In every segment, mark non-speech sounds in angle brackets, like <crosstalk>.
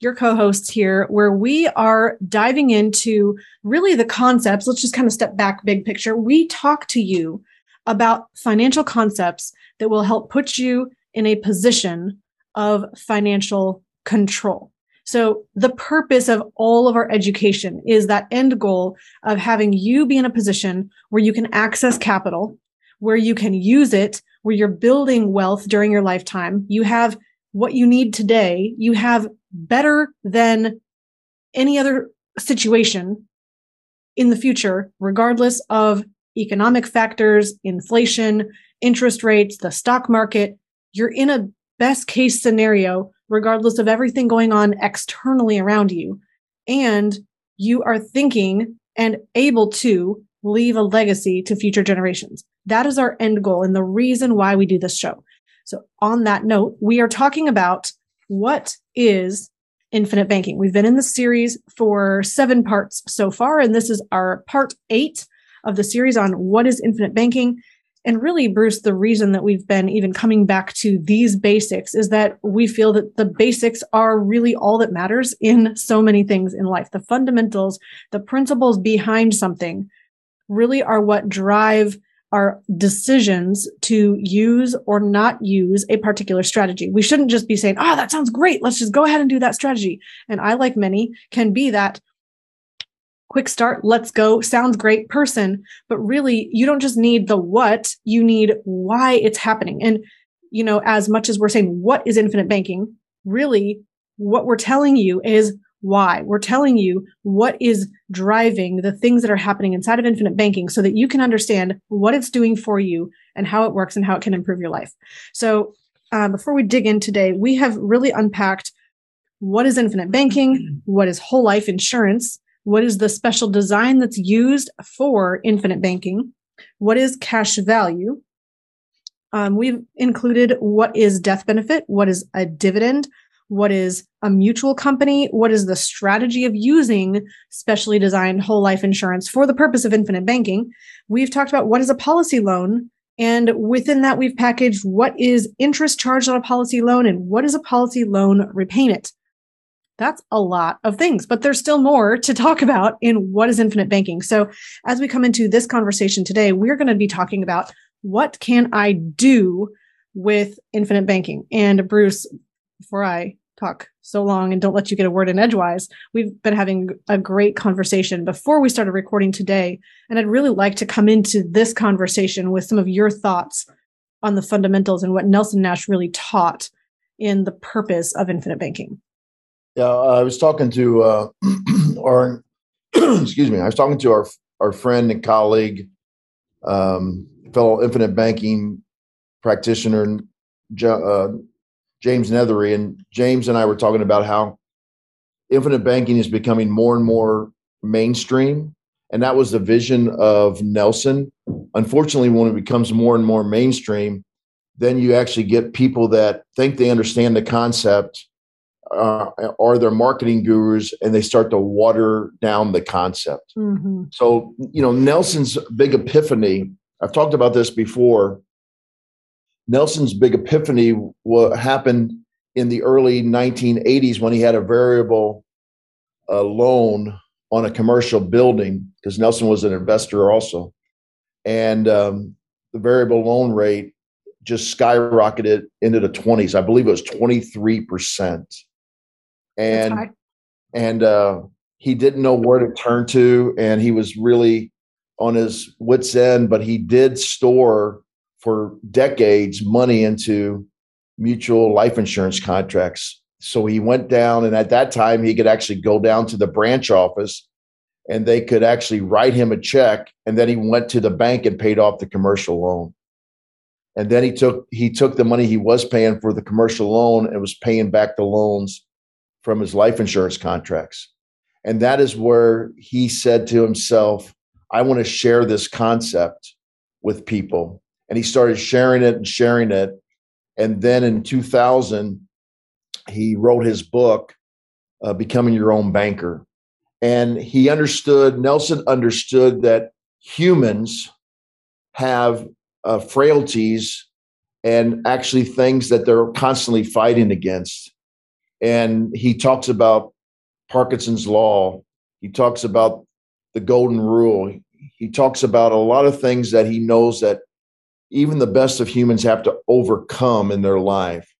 your co hosts here, where we are diving into really the concepts. Let's just kind of step back, big picture. We talk to you about financial concepts that will help put you in a position of financial control. So, the purpose of all of our education is that end goal of having you be in a position where you can access capital, where you can use it, where you're building wealth during your lifetime. You have what you need today. You have better than any other situation in the future, regardless of economic factors, inflation, interest rates, the stock market. You're in a best case scenario, regardless of everything going on externally around you. And you are thinking and able to leave a legacy to future generations. That is our end goal and the reason why we do this show. So, on that note, we are talking about what is infinite banking? We've been in the series for seven parts so far, and this is our part eight of the series on what is infinite banking. And really, Bruce, the reason that we've been even coming back to these basics is that we feel that the basics are really all that matters in so many things in life. The fundamentals, the principles behind something really are what drive our decisions to use or not use a particular strategy. We shouldn't just be saying, oh, that sounds great. Let's just go ahead and do that strategy. And I, like many, can be that quick start, let's go, sounds great person. But really, you don't just need the what, you need why it's happening. And, you know, as much as we're saying, what is infinite banking? Really, what we're telling you is why. We're telling you what is driving the things that are happening inside of infinite banking so that you can understand what it's doing for you and how it works and how it can improve your life. So, uh, before we dig in today, we have really unpacked what is infinite banking, what is whole life insurance, what is the special design that's used for infinite banking, what is cash value. Um, we've included what is death benefit, what is a dividend, what is a mutual company, what is the strategy of using specially designed whole life insurance for the purpose of infinite banking. We've talked about what is a policy loan. And within that, we've packaged what is interest charged on a policy loan and what is a policy loan repayment. That's a lot of things, but there's still more to talk about in what is infinite banking. So as we come into this conversation today, we're going to be talking about what can I do with infinite banking? And Bruce, before I talk so long and don't let you get a word in edgewise, we've been having a great conversation before we started recording today. And I'd really like to come into this conversation with some of your thoughts on the fundamentals and what Nelson Nash really taught in the purpose of infinite banking. Yeah, I was talking to uh, <clears throat> our, <clears throat> excuse me, I was talking to our our friend and colleague, um, fellow infinite banking practitioner, uh, James Neathery, and James and I were talking about how infinite banking is becoming more and more mainstream. And that was the vision of Nelson. Unfortunately, when it becomes more and more mainstream, then you actually get people that think they understand the concept uh, or they're marketing gurus and they start to water down the concept. Mm-hmm. So, you know, Nelson's big epiphany, I've talked about this before, Nelson's big epiphany happened in the early 1980s when he had a variable uh, loan on a commercial building because Nelson was an investor also. And um, the variable loan rate just skyrocketed into the 20s. I believe it was 23%. And and uh, he didn't know where to turn to and he was really on his wits end, but he did store for decades money into mutual life insurance contracts. So he went down, and at that time, he could actually go down to the branch office and they could actually write him a check. And then he went to the bank and paid off the commercial loan. And then he took he took the money he was paying for the commercial loan and was paying back the loans from his life insurance contracts. And that is where he said to himself, I want to share this concept with people. And he started sharing it and sharing it. And then in 2000, he wrote his book, uh, Becoming Your Own Banker. And he understood, Nelson understood that humans have uh, frailties and actually things that they're constantly fighting against. And he talks about Parkinson's law. He talks about the golden rule. He talks about a lot of things that he knows that even the best of humans have to overcome in their life.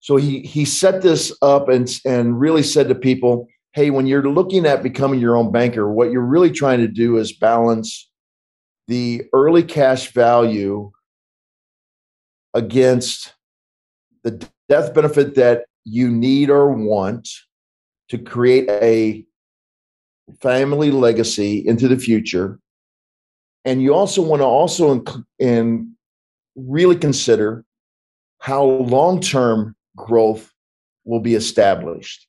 So he he set this up and and really said to people, "Hey, when you're looking at becoming your own banker, what you're really trying to do is balance the early cash value against the death benefit that you need or want to create a family legacy into the future and you also want to also in really consider how long-term growth will be established.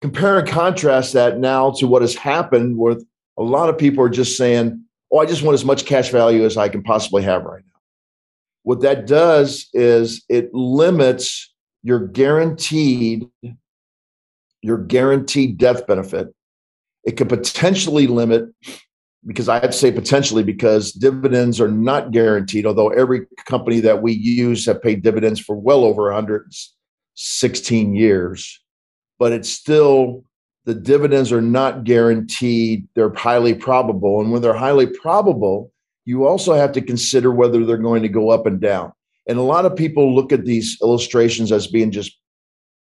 Compare and contrast that now to what has happened with a lot of people are just saying oh i just want as much cash value as i can possibly have right now. What that does is it limits your guaranteed your guaranteed death benefit. It could potentially limit because I have to say potentially because dividends are not guaranteed, although every company that we use have paid dividends for well over 116 years. But it's still the dividends are not guaranteed. They're highly probable. And when they're highly probable, you also have to consider whether they're going to go up and down. And a lot of people look at these illustrations as being just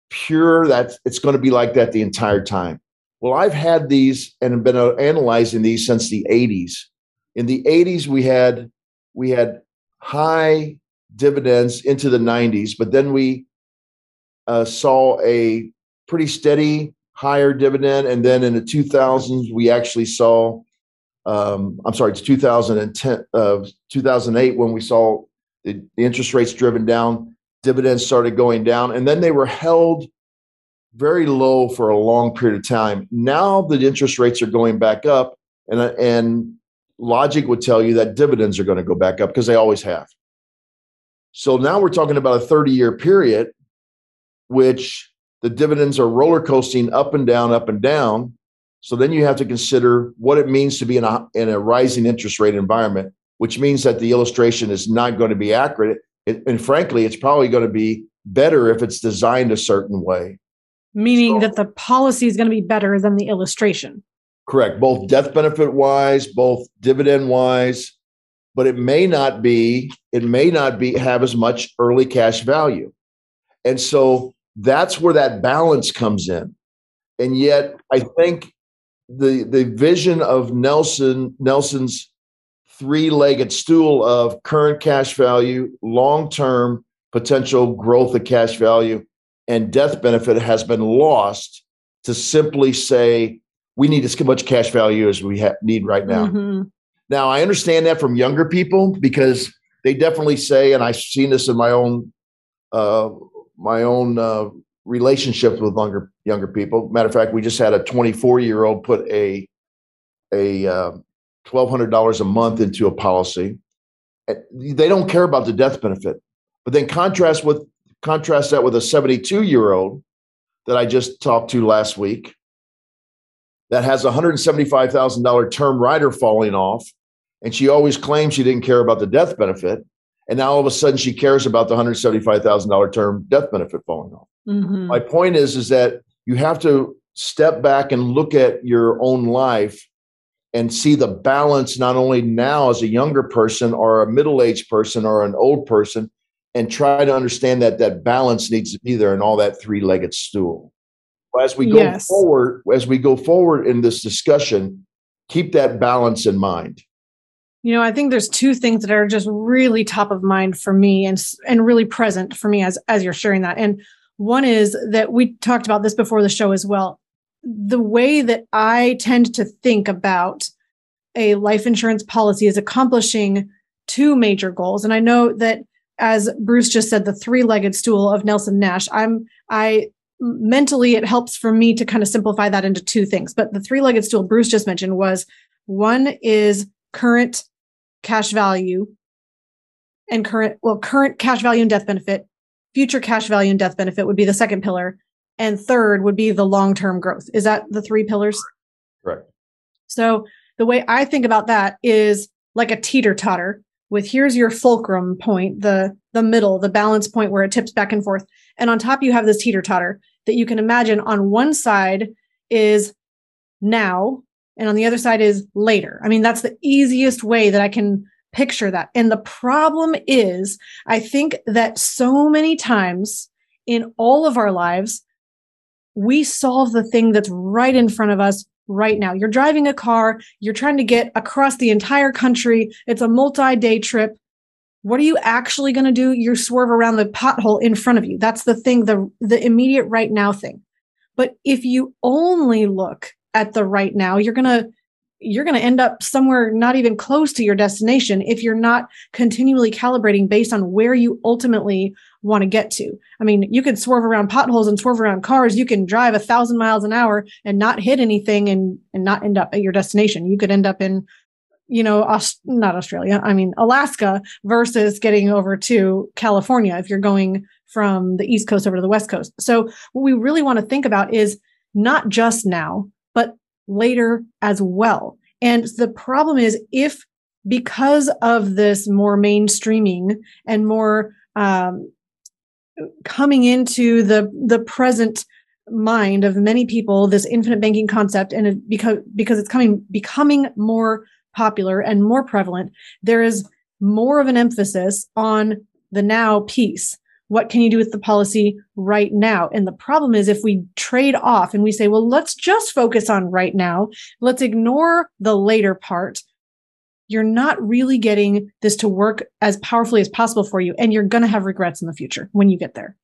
pure, that it's going to be like that the entire time. Well, I've had these and been uh, analyzing these since the 80s. In the 80s, we had we had high dividends into the 90s, but then we uh, saw a pretty steady higher dividend, and then in the 2000s, we actually saw. Um, I'm sorry, it's 2010, uh, 2008 when we saw the, the interest rates driven down, dividends started going down, and then they were held very low for a long period of time. Now the interest rates are going back up, and and logic would tell you that dividends are going to go back up because they always have. So now we're talking about a 30 year period, which the dividends are roller coasting up and down, up and down. So then you have to consider what it means to be in a, in a rising interest rate environment, which means that the illustration is not going to be accurate. It, and frankly, it's probably going to be better if it's designed a certain way meaning so, that the policy is going to be better than the illustration. Correct, both death benefit wise, both dividend wise, but it may not be it may not be have as much early cash value. And so that's where that balance comes in. And yet I think the the vision of Nelson Nelson's three-legged stool of current cash value, long-term potential growth of cash value and death benefit has been lost to simply say we need as much cash value as we ha- need right now. Mm-hmm. Now, I understand that from younger people because they definitely say, and I've seen this in my own uh, my own uh, relationships with younger younger people. Matter of fact, we just had a 24 year old put a a uh, twelve hundred dollars a month into a policy. They don't care about the death benefit, but then contrast with Contrast that with a 72 year old that I just talked to last week that has a $175,000 term rider falling off. And she always claimed she didn't care about the death benefit. And now all of a sudden she cares about the $175,000 term death benefit falling off. Mm-hmm. My point is, is that you have to step back and look at your own life and see the balance not only now as a younger person or a middle-aged person or an old person and try to understand that that balance needs to be there in all that three-legged stool. As we go yes. forward, as we go forward in this discussion, keep that balance in mind. You know, I think there's two things that are just really top of mind for me and and really present for me as as you're sharing that. And one is that we talked about this before the show as well. The way that I tend to think about a life insurance policy is accomplishing two major goals. And I know that as Bruce just said, the three-legged stool of Nelson Nash. I'm I mentally it helps for me to kind of simplify that into two things. But the three-legged stool Bruce just mentioned was one is current cash value and current well current cash value and death benefit future cash value and death benefit would be the second pillar and third would be the long-term growth is that the three pillars correct so the way i think about that is like a teeter totter with here's your fulcrum point the the middle the balance point where it tips back and forth and on top you have this teeter totter that you can imagine on one side is now and on the other side is later i mean that's the easiest way that i can picture that. And the problem is, I think that so many times in all of our lives, we solve the thing that's right in front of us right now. You're driving a car, you're trying to get across the entire country, it's a multi day trip. What are you actually going to do? You swerve around the pothole in front of you. That's the thing, the, the immediate right now thing. But if you only look at the right now, you're going to you're going to end up somewhere not even close to your destination if you're not continually calibrating based on where you ultimately want to get to. I mean, you can swerve around potholes and swerve around cars. You can drive a thousand miles an hour and not hit anything and, and not end up at your destination. You could end up in, you know, Aust- not Australia, I mean, Alaska versus getting over to California if you're going from the East Coast over to the West Coast. So, what we really want to think about is not just now, but later as well. And the problem is if because of this more mainstreaming and more um, coming into the the present mind of many people this infinite banking concept and it, because because it's coming becoming more popular and more prevalent there is more of an emphasis on the now piece what can you do with the policy right now? And the problem is if we trade off and we say, well, let's just focus on right now, let's ignore the later part. You're not really getting this to work as powerfully as possible for you. And you're going to have regrets in the future when you get there.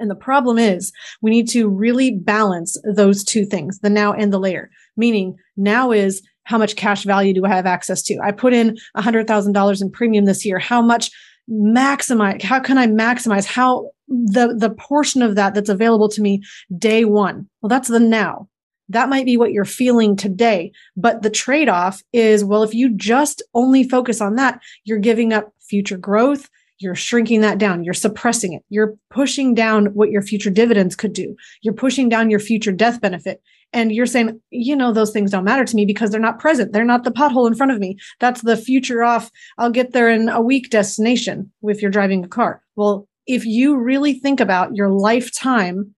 And the problem is we need to really balance those two things, the now and the later, meaning now is how much cash value do I have access to? I put in $100,000 in premium this year. How much maximize how can i maximize how the the portion of that that's available to me day one well that's the now that might be what you're feeling today but the trade off is well if you just only focus on that you're giving up future growth you're shrinking that down you're suppressing it you're pushing down what your future dividends could do you're pushing down your future death benefit and you're saying you know those things don't matter to me because they're not present they're not the pothole in front of me that's the future off i'll get there in a week destination if you're driving a car. Well if you really think about your lifetime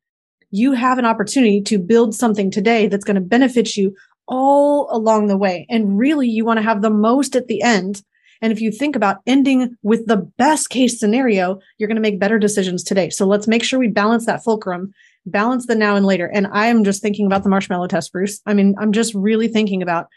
you have an opportunity to build something today that's going to benefit you all along the way and really you want to have the most at the end and if you think about ending with the best case scenario, you're going to make better decisions today. So let's make sure we balance that fulcrum balance the now and later. And I am just thinking about the marshmallow test, Bruce. I mean, I'm just really thinking about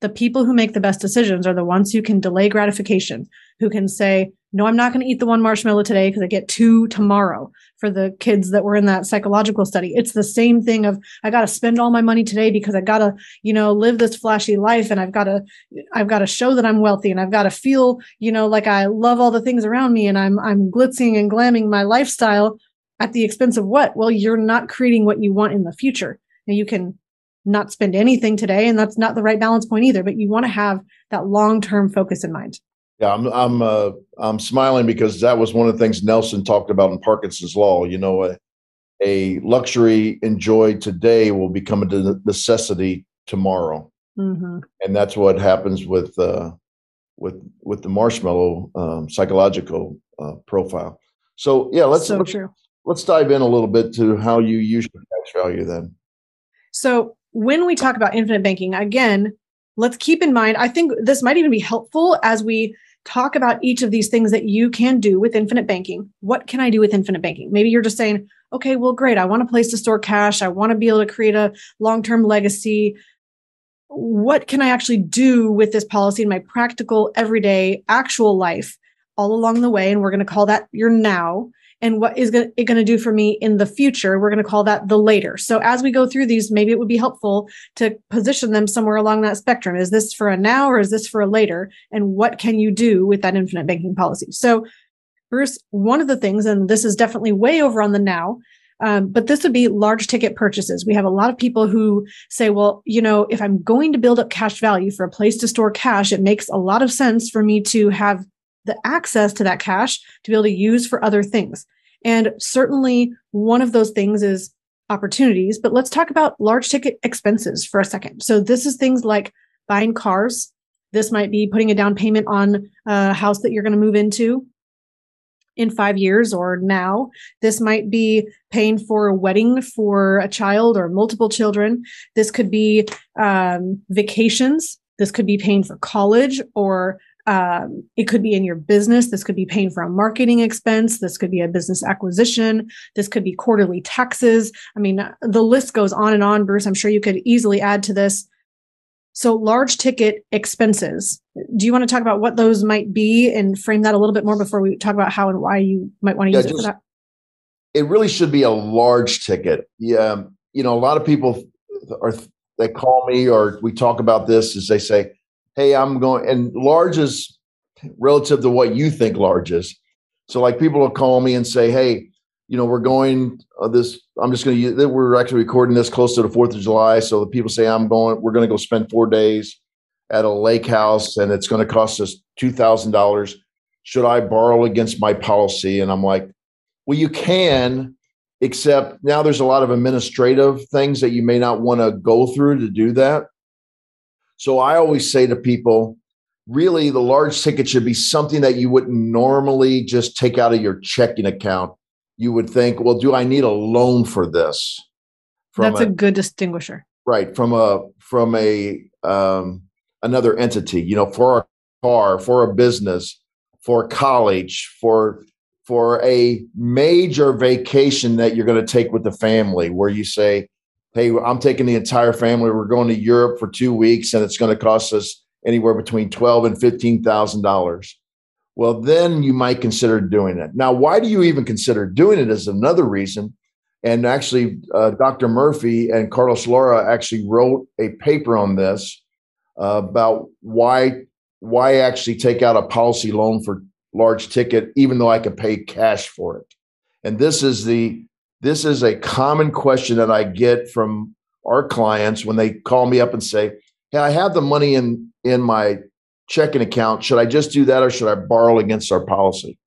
the people who make the best decisions are the ones who can delay gratification, who can say, no, I'm not going to eat the one marshmallow today because I get two tomorrow for the kids that were in that psychological study. It's the same thing of I got to spend all my money today because I got to, you know, live this flashy life and I've got to I've got to show that I'm wealthy and I've got to feel, you know, like I love all the things around me and I'm I'm glitzing and glamming my lifestyle at the expense of what? Well, you're not creating what you want in the future. Now you can not spend anything today, and that's not the right balance point either, but you want to have that long term focus in mind. Yeah, I'm I'm uh, I'm smiling because that was one of the things Nelson talked about in Parkinson's law. You know, a, a luxury enjoyed today will become a necessity tomorrow, mm-hmm. and that's what happens with uh, with with the marshmallow um, psychological uh, profile. So yeah, let's so let's, let's dive in a little bit to how you use your cash value then. So when we talk about infinite banking, again, let's keep in mind, I think this might even be helpful as we talk about each of these things that you can do with infinite banking. What can I do with infinite banking? Maybe you're just saying, okay, well, great. I want a place to store cash. I want to be able to create a long term legacy. What can I actually do with this policy in my practical, everyday, actual life all along the way? And we're going to call that your now and what is it going to do for me in the future. We're going to call that the later. So as we go through these maybe it would be helpful to position them somewhere along that spectrum. Is this for a now or is this for a later? And what can you do with that infinite banking policy? So bruce one of the things and this is definitely way over on the now Um, but this would be large ticket purchases. We have a lot of people who say, well, you know, if I'm going to build up cash value for a place to store cash, it makes a lot of sense for me to have the access to that cash to be able to use for other things. And certainly one of those things is opportunities, but let's talk about large ticket expenses for a second. So this is things like buying cars. This might be putting a down payment on a house that you're going to move into in five years or now. This might be paying for a wedding for a child or multiple children. This could be um, vacations. This could be paying for college or um, it could be in your business. This could be paying for a marketing expense. This could be a business acquisition. This could be quarterly taxes. I mean, the list goes on and on, Bruce. I'm sure you could easily add to this. So, large ticket expenses. Do you want to talk about what those might be and frame that a little bit more before we talk about how and why you might want to yeah, use it for that? It really should be a large ticket. Yeah, you know, a lot of people are they call me or we talk about this as they say, hey, I'm going, and large is relative to what you think large is. So, like, people will call me and say, hey, you know, we're going uh, this. I'm just going to use. That. We're actually recording this close to the Fourth of July, so the people say I'm going. We're going to go spend four days at a lake house, and it's going to cost us two thousand dollars. Should I borrow against my policy? And I'm like, well, you can, except now there's a lot of administrative things that you may not want to go through to do that. So I always say to people, really, the large ticket should be something that you wouldn't normally just take out of your checking account. You would think, well, do I need a loan for this? From That's a, a good distinguisher. Right. From a from a um, another entity, you know, for a car, for a business, for college, for for a major vacation that you're going to take with the family where you say, hey, I'm taking the entire family. We're going to Europe for two weeks, and it's going to cost us anywhere between twelve and fifteen thousand dollars. Well, then you might consider doing it. Now, why do you even consider doing it? Is another reason. And actually, uh, Dr. Murphy and Carlos Lara actually wrote a paper on this uh, about why why actually take out a policy loan for large ticket, even though I could pay cash for it. And this is the this is a common question that I get from our clients when they call me up and say, Hey, I have the money in, in my checking account. Should I just do that or should I borrow against our policy?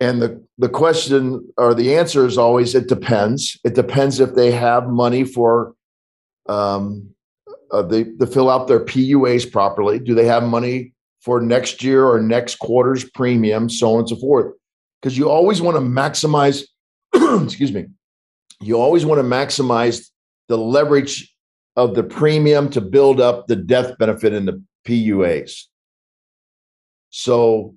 And the, the question or the answer is always it depends. It depends if they have money for um, uh, to fill out their PUAs properly. Do they have money for next year or next quarter's premium, so on and so forth? Because you always want to maximize <clears throat> excuse me, you always want to maximize the leverage of the premium to build up the death benefit in the PUAs. So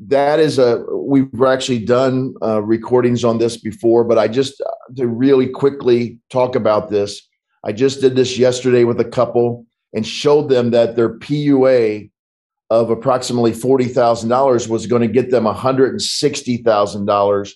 that is a we've actually done uh, recordings on this before, but I just uh, to really quickly talk about this. I just did this yesterday with a couple and showed them that their PUA of approximately forty thousand dollars was going to get them one hundred and sixty thousand dollars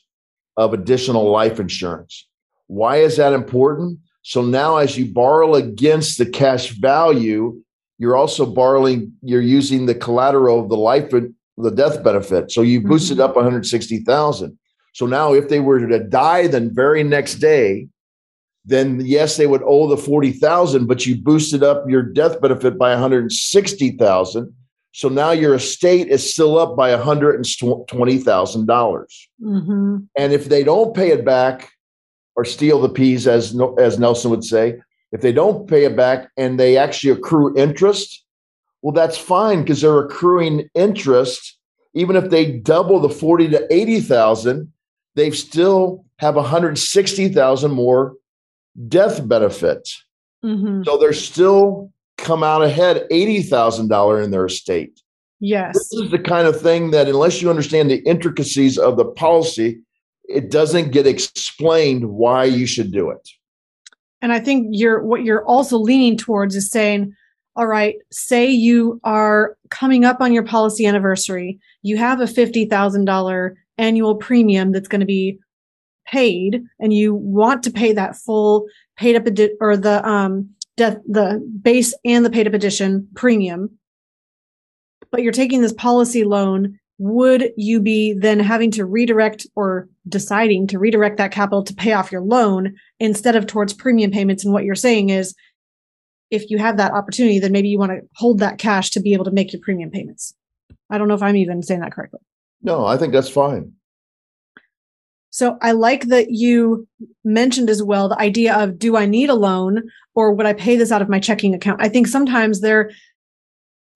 of additional life insurance. Why is that important? So now, as you borrow against the cash value, you're also borrowing, you're using the collateral of the life, the death benefit. So you boosted mm-hmm. up 160,000. So now, if they were to die the very next day, then yes, they would owe the 40,000, but you boosted up your death benefit by 160,000. So now your estate is still up by $120,000. mm-hmm. And if they don't pay it back or steal the peas, as, as Nelson would say, if they don't pay it back and they actually accrue interest, well, that's fine because they're accruing interest. Even if they double the 40 to 80,000, they still have 160,000 more death benefits. Mm-hmm. So they're still come out ahead $80,000 in their estate. Yes. This is the kind of thing that, unless you understand the intricacies of the policy, it doesn't get explained why you should do it. And I think you're what you're also leaning towards is saying, all right, say you are coming up on your policy anniversary, you have a $50,000 annual premium that's going to be paid and you want to pay that full paid up adi- or the um death, the base and the paid up addition premium, but you're taking this policy loan would you be then having to redirect or deciding to redirect that capital to pay off your loan instead of towards premium payments? And what you're saying is, if you have that opportunity, then maybe you want to hold that cash to be able to make your premium payments. I don't know if I'm even saying that correctly. No, I think that's fine. So I like that you mentioned as well the idea of do I need a loan or would I pay this out of my checking account? I think sometimes there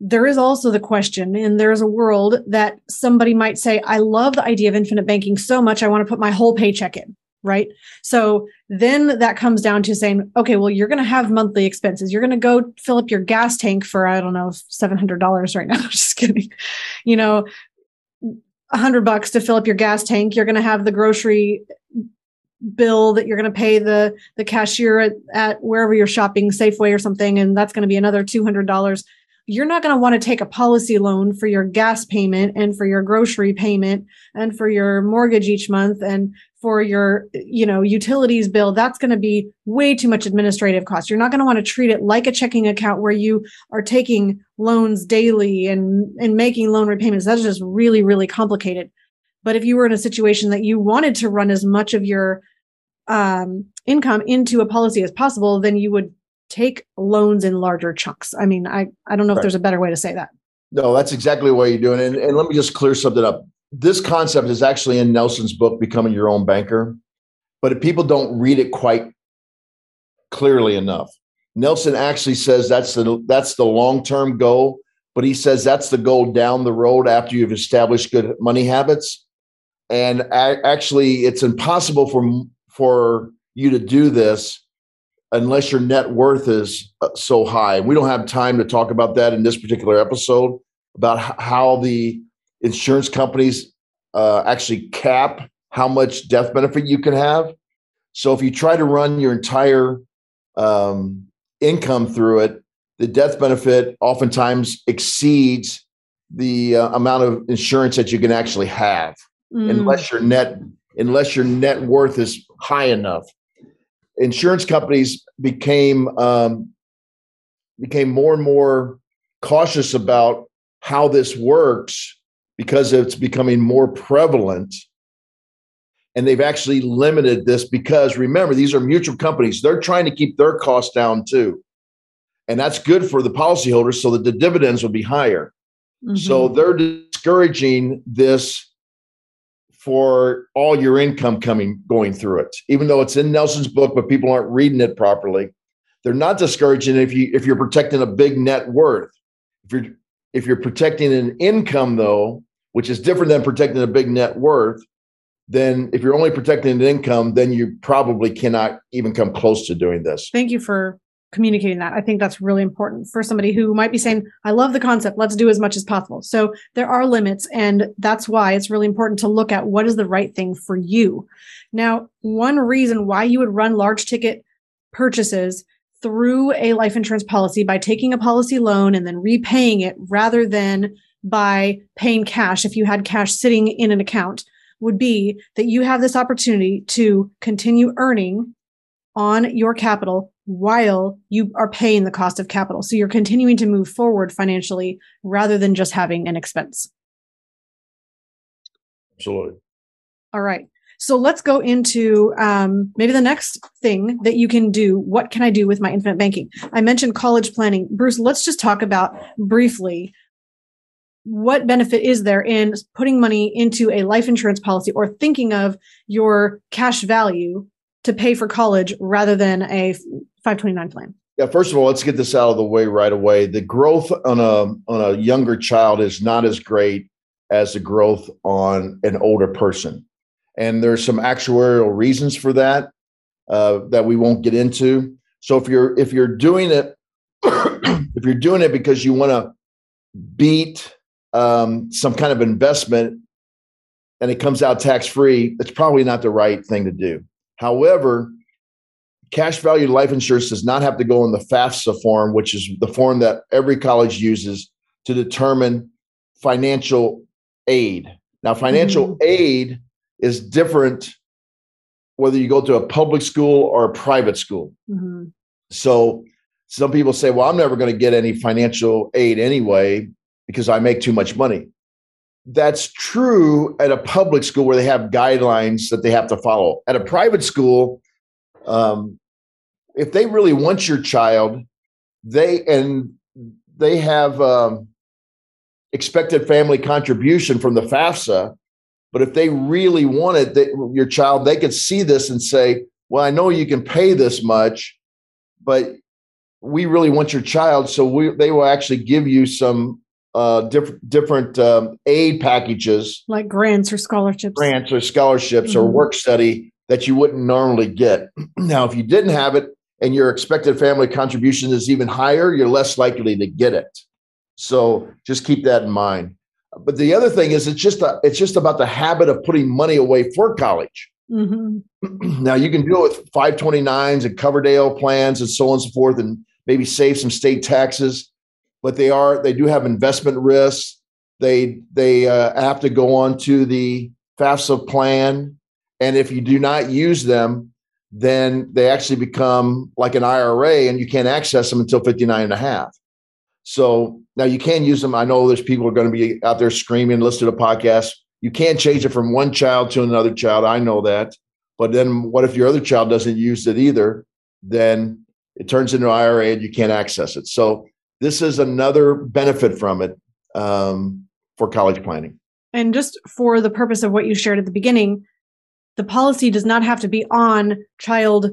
there is also the question and there's a world that somebody might say I love the idea of infinite banking so much I want to put my whole paycheck in, right? So then that comes down to saying okay, well you're going to have monthly expenses. You're going to go fill up your gas tank for I don't know $700 right now. <laughs> Just kidding. You know, a hundred bucks to fill up your gas tank. You're going to have the grocery bill that you're going to pay the the cashier at, at wherever you're shopping, Safeway or something, and that's going to be another two hundred dollars. You're not going to want to take a policy loan for your gas payment and for your grocery payment and for your mortgage each month and for your you know utilities bill that's going to be way too much administrative cost. You're not going to want to treat it like a checking account where you are taking loans daily and and making loan repayments. That's just really really complicated. But if you were in a situation that you wanted to run as much of your um, income into a policy as possible then you would take loans in larger chunks. I mean i i don't know right. if there's a better way to say that. No that's exactly what you're doing and, and let me just clear something up this concept is actually in Nelson's book, Becoming Your Own Banker, but people don't read it quite clearly enough. Nelson actually says that's the that's the long-term goal, but he says that's the goal down the road after you've established good money habits. And actually, it's impossible for for you to do this unless your net worth is uh, so high. We don't have time to talk about that in this particular episode about how the insurance companies uh, actually cap how much death benefit you can have. So if you try to run your entire um, income through it, the death benefit oftentimes exceeds the uh, amount of insurance that you can actually have, mm. unless your net unless your net worth is high enough. Insurance companies became um, became more and more cautious about how this works because it's becoming more prevalent. And they've actually limited this because remember, these are mutual companies. They're trying to keep their costs down too. And that's good for the policyholders so that the dividends will be higher. Mm-hmm. So they're discouraging this for all your income coming going through it, even though it's in Nelson's book, but people aren't reading it properly. They're not discouraging if you if you're protecting a big net worth. If you're if you're protecting an income, though, which is different than protecting a big net worth, then if you're only protecting an income, then you probably cannot even come close to doing this. Thank you for communicating that. I think that's really important for somebody who might be saying, I love the concept. Let's do as much as possible. So there are limits. And that's why it's really important to look at what is the right thing for you. Now, one reason why you would run large ticket purchases through a life insurance policy by taking a policy loan and then repaying it rather than by paying cash if you had cash sitting in an account would be that you have this opportunity to continue earning on your capital while you are paying the cost of capital. So you're continuing to move forward financially rather than just having an expense. Absolutely. All right. So let's go into um, maybe the next thing that you can do. What can I do with my infinite banking? I mentioned college planning. Bruce, let's just talk about briefly what benefit is there in putting money into a life insurance policy or thinking of your cash value to pay for college rather than a 529 plan? Yeah, first of all, let's get this out of the way right away. The growth on a on a younger child is not as great as the growth on an older person and there's some actuarial reasons for that uh, that we won't get into. So if you're if you're doing it <clears throat> if you're doing it because you want to beat um, some kind of investment and it comes out tax free, it's probably not the right thing to do. However, cash value life insurance does not have to go in the FAFSA form, which is the form that every college uses to determine financial aid. Now, financial mm-hmm. aid is different whether you go to a public school or a private school. Mm-hmm. So some people say, well, I'm never going to get any financial aid anyway because I make too much money. that's true at a public school where they have guidelines that they have to follow. At a private school, um, if they really want your child, they and they have um, expected family contribution from the FAFSA. But if they really wanted they, your child, they could see this and say, "Well, I know you can pay this much, but we really want your child, so we, they will actually give you some uh, different different um, aid packages, like grants or scholarships, grants or scholarships mm-hmm. or work study that you wouldn't normally get. <clears throat> now, if you didn't have it and your expected family contribution is even higher, you're less likely to get it. So just keep that in mind. But the other thing is, it's just a, it's just about the habit of putting money away for college. Mm-hmm. <clears throat> now you can do it with 529s and Coverdell plans and so on and so forth, and maybe save some state taxes but they are they do have investment risks. They they uh, have to go on to the FAFSA plan, and if you do not use them, then they actually become like an IRA, and you can't access them until 59 and a half. So now you can use them. I know there's people are going to be out there screaming, listen to the podcast. You can't change it from one child to another child. I know that. But then what if your other child doesn't use it either? Then it turns into an IRA and you can't access it. So this is another benefit from it um, for college planning. And just for the purpose of what you shared at the beginning, the policy does not have to be on child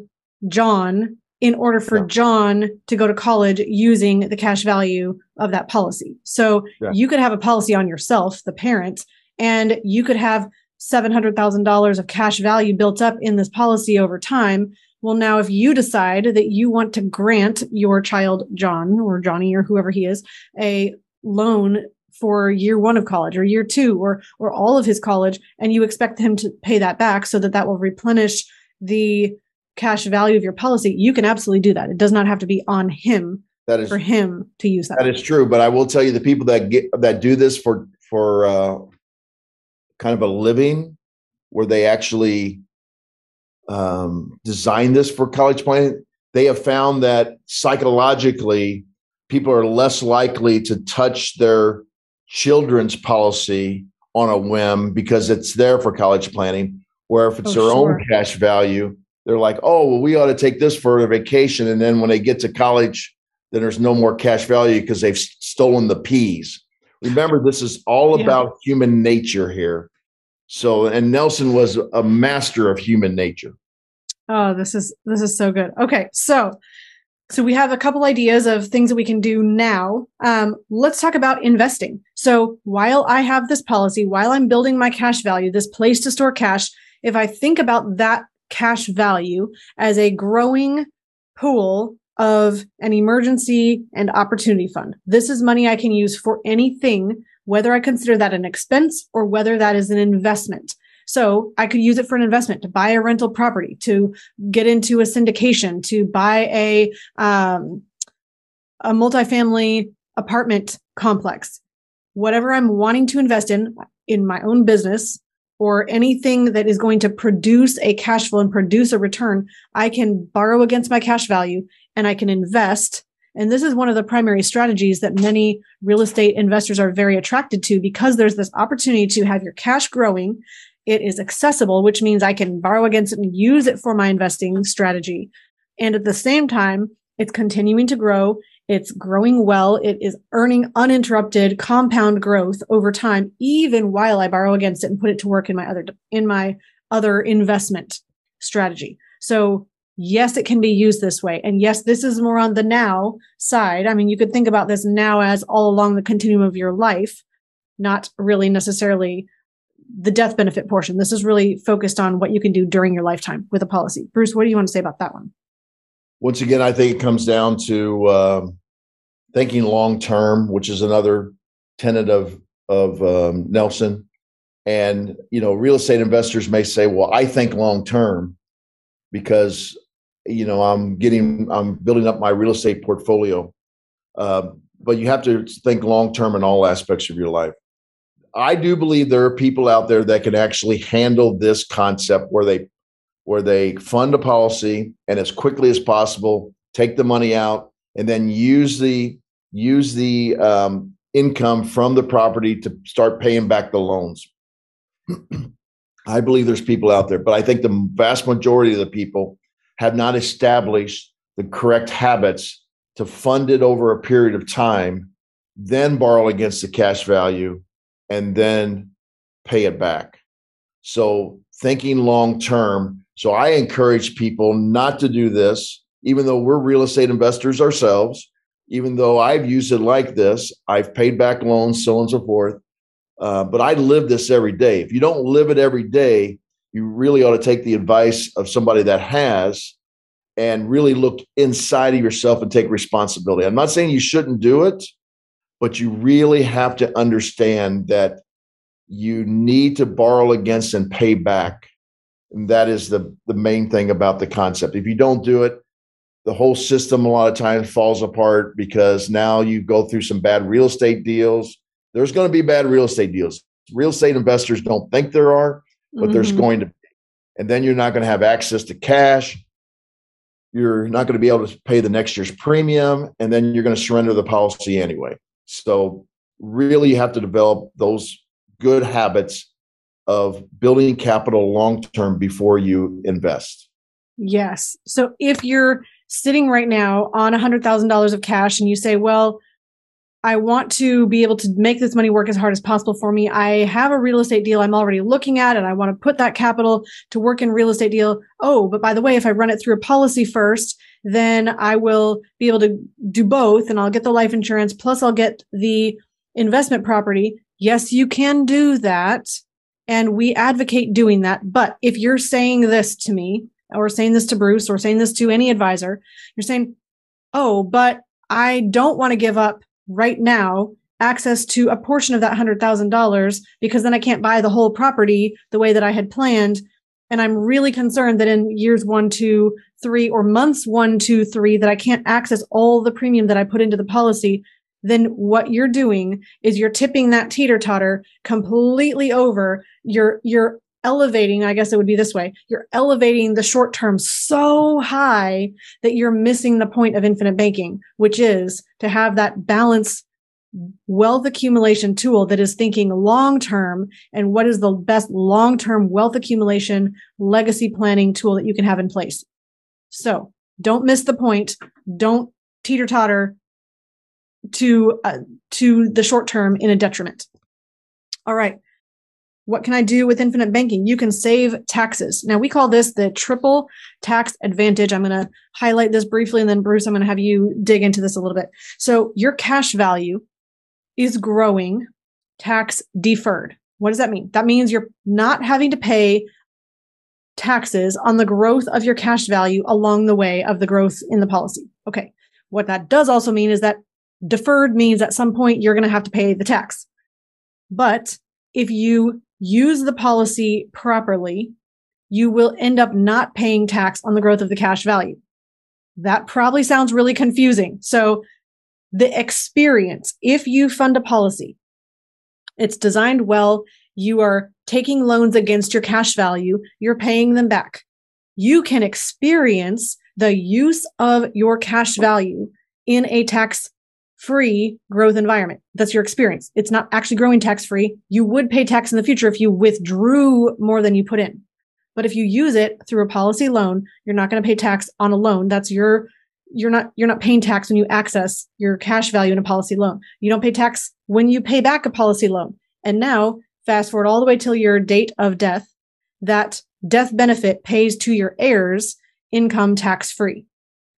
John in order for yeah. John to go to college using the cash value of that policy. So yeah. you could have a policy on yourself, the parent, and you could have $700,000 of cash value built up in this policy over time well, now if you decide that you want to grant your child, John or Johnny or whoever he is, a loan for year one of college or year two or or all of his college and you expect him to pay that back so that that will replenish the cash value of your policy you can absolutely do that it does not have to be on him that is for him to use that that is true but i will tell you the people that get that do this for for uh, kind of a living where they actually um, designed this for college planning, they have found that psychologically, people are less likely to touch their children's policy on a whim because it's there for college planning. Where if it's oh, their sure. own cash value, they're like, oh, well, we ought to take this for a vacation. And then when they get to college, then there's no more cash value because they've stolen the peas. Remember, this is all yeah. about human nature here. So, and Nelson was a master of human nature. Oh, this is this is so good. Okay, so so we have a couple ideas of things that we can do now. Um, let's talk about investing. So while I have this policy, while I'm building my cash value, this place to store cash, if I think about that cash value as a growing pool of an emergency and opportunity fund, this is money I can use for anything whether I consider that an expense or whether that is an investment. So I could use it for an investment to buy a rental property, to get into a syndication, to buy a, um, a multifamily apartment complex, whatever I'm wanting to invest in, in my own business or anything that is going to produce a cash flow and produce a return, I can borrow against my cash value and I can invest and this is one of the primary strategies that many real estate investors are very attracted to because there's this opportunity to have your cash growing. It is accessible, which means I can borrow against it and use it for my investing strategy. And at the same time, it's continuing to grow. It's growing well. It is earning uninterrupted compound growth over time, even while I borrow against it and put it to work in my other, in my other investment strategy. So yes, it can be used this way. And yes, this is more on the now side. I mean, you could think about this now as all along the continuum of your life, not really necessarily the death benefit portion. This is really focused on what you can do during your lifetime with a policy. Bruce, what do you want to say about that one? Once again, I think it comes down to uh, thinking long term, which is another tenet of of um, Nelson. And you know, real estate investors may say, "Well, I think long term because you know i'm getting i'm building up my real estate portfolio uh, but you have to think long term in all aspects of your life i do believe there are people out there that can actually handle this concept where they where they fund a policy and as quickly as possible take the money out and then use the use the um, income from the property to start paying back the loans. <clears throat> I believe there's people out there, but I think the vast majority of the people have not established the correct habits to fund it over a period of time, then borrow against the cash value, and then pay it back. So, thinking long term. So, I encourage people not to do this, even though we're real estate investors ourselves, even though I've used it like this, I've paid back loans, so on and so forth. Uh, but I live this every day. If you don't live it every day, you really ought to take the advice of somebody that has and really look inside of yourself and take responsibility. I'm not saying you shouldn't do it, but you really have to understand that you need to borrow against and pay back. And that is the, the main thing about the concept. If you don't do it, the whole system a lot of times falls apart because now you go through some bad real estate deals there's going to be bad real estate deals. Real estate investors don't think there are, but mm-hmm. there's going to be. And then you're not going to have access to cash. You're not going to be able to pay the next year's premium, and then you're going to surrender the policy anyway. So, really, you have to develop those good habits of building capital long term before you invest. Yes. So, if you're sitting right now on $100,000 of cash and you say, well, I want to be able to make this money work as hard as possible for me. I have a real estate deal I'm already looking at and I want to put that capital to work in real estate deal. Oh, but by the way, if I run it through a policy first, then I will be able to do both and I'll get the life insurance plus I'll get the investment property. Yes, you can do that. And we advocate doing that. But if you're saying this to me or saying this to Bruce or saying this to any advisor, you're saying, Oh, but I don't want to give up right now access to a portion of that $100,000 because then I can't buy the whole property the way that I had planned. And I'm really concerned that in years one, two, three, or months one, two, three, that I can't access all the premium that I put into the policy. Then what you're doing is you're tipping that teeter totter completely over. You're, you're elevating, I guess it would be this way. You're elevating the short term so high that you're missing the point of infinite banking, which is to have that balance wealth accumulation tool that is thinking long term and what is the best long term wealth accumulation legacy planning tool that you can have in place. So don't miss the point. Don't teeter totter to uh, to the short term in a detriment. All right. What can I do with infinite banking? You can save taxes. Now, we call this the triple tax advantage. I'm going to highlight this briefly, and then, Bruce, I'm going to have you dig into this a little bit. So, your cash value is growing tax deferred. What does that mean? That means you're not having to pay taxes on the growth of your cash value along the way of the growth in the policy. Okay. What that does also mean is that deferred means at some point you're going to have to pay the tax. But if you use the policy properly, you will end up not paying tax on the growth of the cash value. That probably sounds really confusing. So the experience, if you fund a policy, it's designed well. You are taking loans against your cash value. You're paying them back. You can experience the use of your cash value in a tax free growth environment. That's your experience. It's not actually growing tax free. You would pay tax in the future if you withdrew more than you put in. But if you use it through a policy loan, you're not going to pay tax on a loan. That's your you're not you're not paying tax when you access your cash value in a policy loan. You don't pay tax when you pay back a policy loan. And now, fast forward all the way till your date of death, that death benefit pays to your heirs income tax free.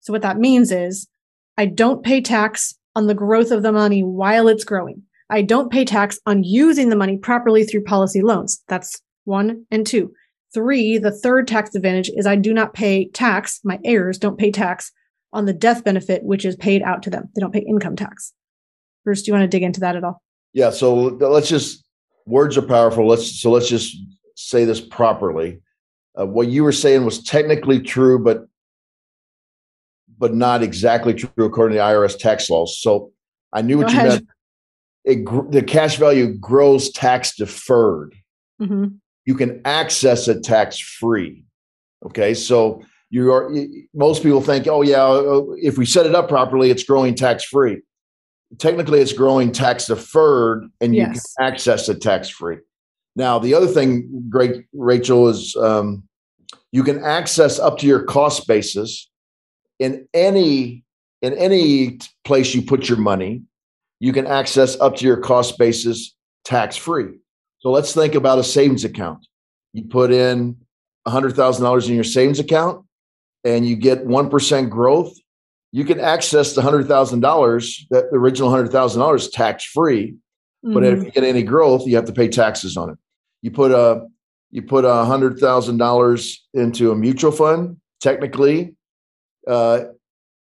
So what that means is I don't pay tax on the growth of the money while it's growing. I don't pay tax on using the money properly through policy loans. That's one and two. Three, the third tax advantage is I do not pay tax. My heirs don't pay tax on the death benefit, which is paid out to them. They don't pay income tax. Bruce, do you want to dig into that at all? Yeah. So let's just, words are powerful. Let's, so let's just say this properly. Uh, what you were saying was technically true, but but not exactly true according to the IRS tax laws. So I knew Go what ahead. you meant. It, the cash value grows tax deferred. Mm-hmm. You can access it tax free. Okay, so you are most people think, oh yeah, uh, if we set it up properly, it's growing tax free. technically it's growing tax deferred and you Yes. can access it tax free. Now, the other thing, great Rachel, is um, you can access up to your cost basis in any in any place you put your money. You can access up to your cost basis tax free. So let's think about a savings account. You put in hundred thousand dollars in your savings account, and you get one percent growth. You can access the hundred thousand dollars, that the original hundred thousand dollars, tax free. But Mhm. if you get any growth, you have to pay taxes on it. You put a you put a hundred thousand dollars into a mutual fund. Technically, uh,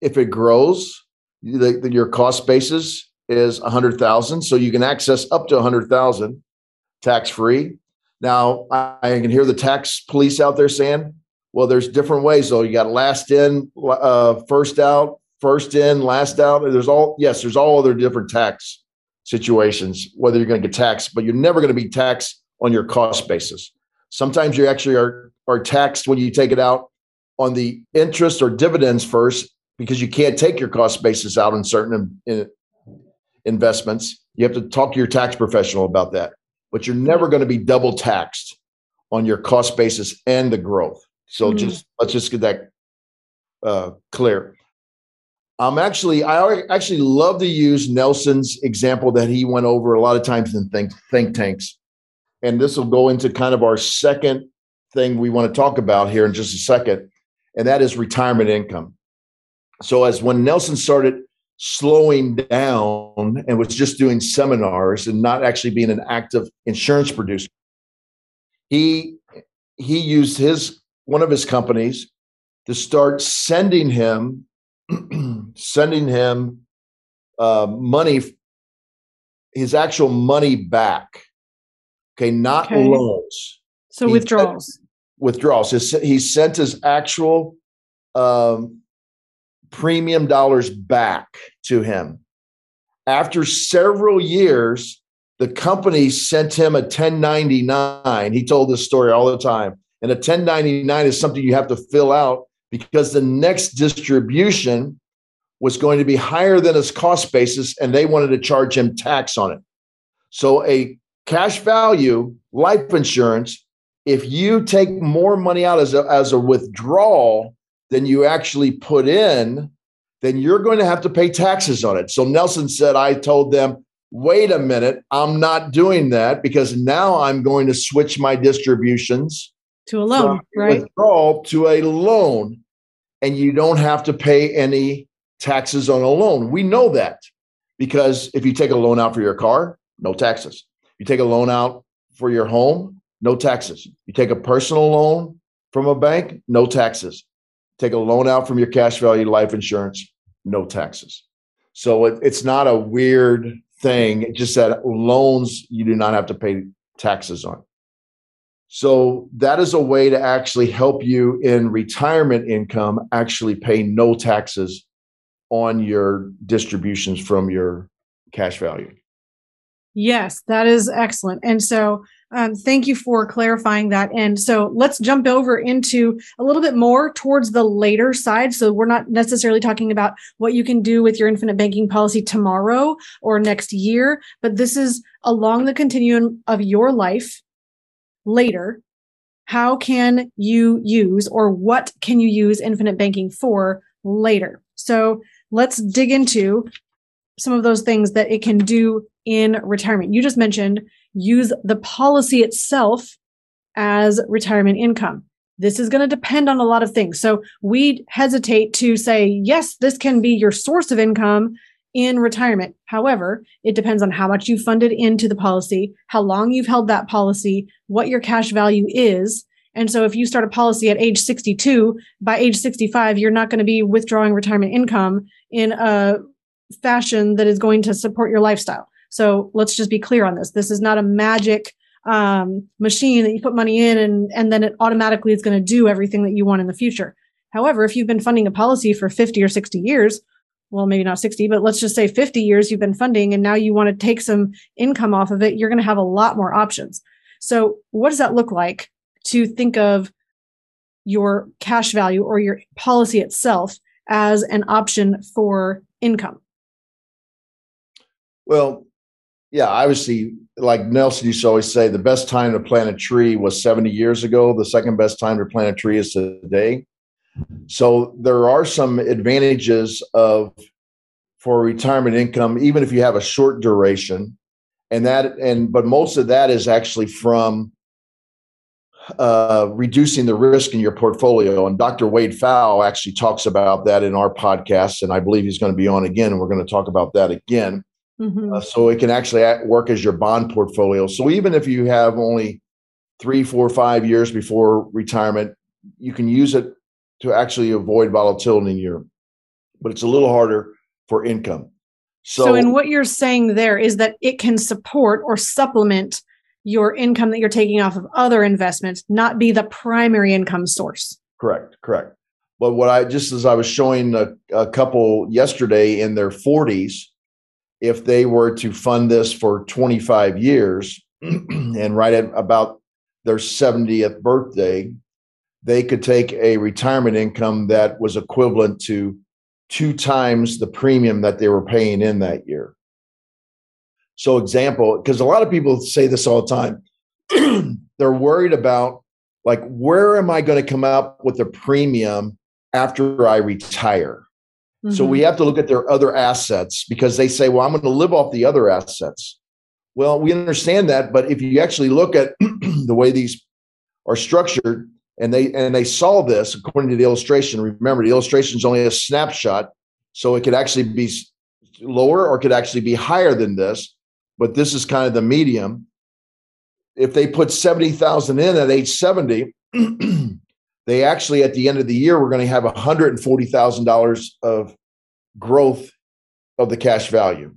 if it grows, the, the- your cost basis is a hundred thousand, so you can access up to a hundred thousand tax free. Now, I, I can hear the tax police out there saying, "Well, there's different ways. Though you got last in, uh, first out, first in, last out. There's all yes, there's all other different tax situations, whether you're going to get taxed, but you're never going to be taxed on your cost basis. Sometimes you actually are, are taxed when you take it out on the interest or dividends first because you can't take your cost basis out in certain in- investments. You have to talk to your tax professional about that, but you're never going to be double taxed on your cost basis and the growth. So Mhm. just let's just get that uh, clear. I'm actually, I actually love to use Nelson's example that he went over a lot of times in think, think tanks. And this will go into kind of our second thing we want to talk about here in just a second, and that is retirement income. So, as when Nelson started slowing down and was just doing seminars and not actually being an active insurance producer, he he used his one of his companies to start sending him <clears throat> sending him uh, money, his actual money back. Okay, not Okay. loans, so he- withdrawals. Withdrawals. He sent his actual um, premium dollars back to him. After several years, the company sent him a 1099. He told this story all the time. And a 1099 is something you have to fill out because the next distribution was going to be higher than his cost basis and they wanted to charge him tax on it. So a cash value life insurance, if you take more money out as a, as a withdrawal than you actually put in, then you're going to have to pay taxes on it. So Nelson said, I told them, wait a minute, I'm not doing that because now I'm going to switch my distributions to a loan, right? withdrawal to a loan, and you don't have to pay any taxes on a loan. We know that because if you take a loan out for your car, no taxes. You take a loan out for your home, no taxes. You take a personal loan from a bank, no taxes. Take a loan out from your cash value life insurance, no taxes. So it, it's not a weird thing. It's just that loans you do not have to pay taxes on. So that is a way to actually help you in retirement income actually pay no taxes on your distributions from your cash value. Yes, that is excellent. And so, um, thank you for clarifying that. And so, let's jump over into a little bit more towards the later side. So, we're not necessarily talking about what you can do with your infinite banking policy tomorrow or next year, but this is along the continuum of your life later. How can you use or what can you use infinite banking for later? So, let's dig into some of those things that it can do in retirement. You just mentioned use the policy itself as retirement income. This is going to depend on a lot of things. So we hesitate to say, yes, this can be your source of income in retirement. However, it depends on how much you funded into the policy, how long you've held that policy, what your cash value is. And so if you start a policy at age 62, by age 65, you're not going to be withdrawing retirement income in a fashion that is going to support your lifestyle. So let's just be clear on this. This is not a magic um, machine that you put money in and, and then it automatically is going to do everything that you want in the future. However, if you've been funding a policy for 50 or 60 years, well, maybe not 60, but let's just say 50 years you've been funding and now you want to take some income off of it, you're going to have a lot more options. So, what does that look like to think of your cash value or your policy itself as an option for income? Well, yeah, obviously, like Nelson used to always say, the best time to plant a tree was 70 years ago. The second best time to plant a tree is today. So there are some advantages of for retirement income, even if you have a short duration. And that and but most of that is actually from uh, reducing the risk in your portfolio. And Dr. Wade Pfau actually talks about that in our podcast, and I believe he's going to be on again. And we're going to talk about that again. Mm-hmm. Uh, so it can actually work as your bond portfolio. So even if you have only three, four, five years before retirement, you can use it to actually avoid volatility in your. But it's a little harder for income. So, so in what you're saying there is that it can support or supplement your income that you're taking off of other investments, not be the primary income source. Correct, correct. But what I just as I was showing a, a couple yesterday in their 40s, if they were to fund this for 25 years <clears throat> and right at about their 70th birthday, they could take a retirement income that was equivalent to two times the premium that they were paying in that year. So, example, because a lot of people say this all the time, <clears throat> they're worried about like, where am I going to come up with a premium after I retire? Mm-hmm. So, we mm-hmm. have to look at their other assets because they say, well, I'm going to live off the other assets. Well, we understand that, but if you actually look at <clears throat> the way these are structured, and they and they saw this according to the illustration. Remember, the illustration is only a snapshot, so it could actually be lower or could actually be higher than this but this is kind of the medium. If they put 70,000 in at age 70, <clears throat> they actually at the end of the year we're going to have $140,000 of growth of the cash value.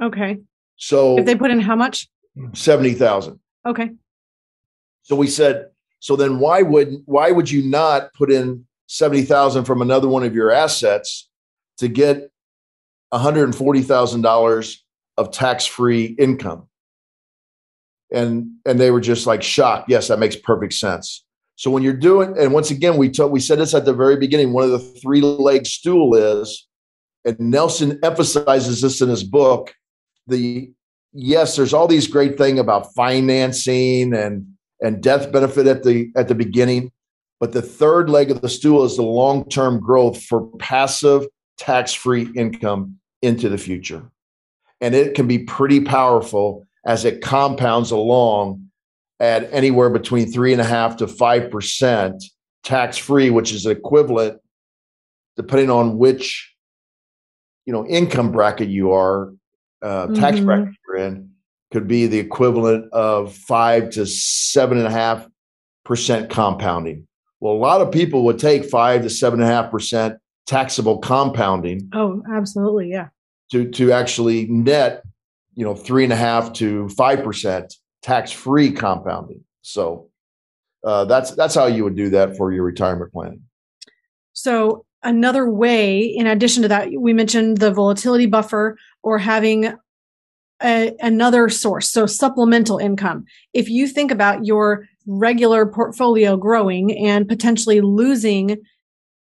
Okay. So if they put in how much? 70,000. Okay. So we said so then why would why would you not put in 70,000 from another one of your assets to get $140,000 of tax-free income. And and they were just like shocked. Yes, that makes perfect sense. So when you're doing, and once again, we we said this at the very beginning. One of the three leg stool is, and Nelson emphasizes this in his book. The yes, there's all these great thing about financing and and death benefit at the at the beginning, but the third leg of the stool is the long term growth for passive tax free income into the future and it can be pretty powerful as it compounds along at anywhere between three and a half to five percent tax free, which is equivalent, depending on which you know income bracket you are, uh, mm-hmm. tax bracket you're in, could be the equivalent of five to seven and a half percent compounding. Well, a lot of people would take five to seven and a half percent taxable compounding. Oh, absolutely, yeah to to actually net, you know, three and a half to five percent tax free compounding. So uh, that's that's how you would do that for your retirement planning. So another way, in addition to that, we mentioned the volatility buffer or having a, another source, so supplemental income. If you think about your regular portfolio growing and potentially losing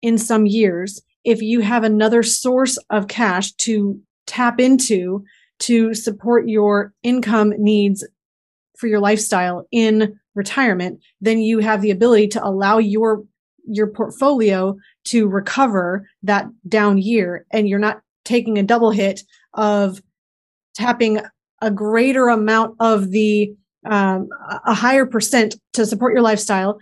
in some years, if you have another source of cash to tap into to support your income needs for your lifestyle in retirement, then you have the ability to allow your your portfolio to recover that down year and you're not taking a double hit of tapping a greater amount of the um, a higher percent to support your lifestyle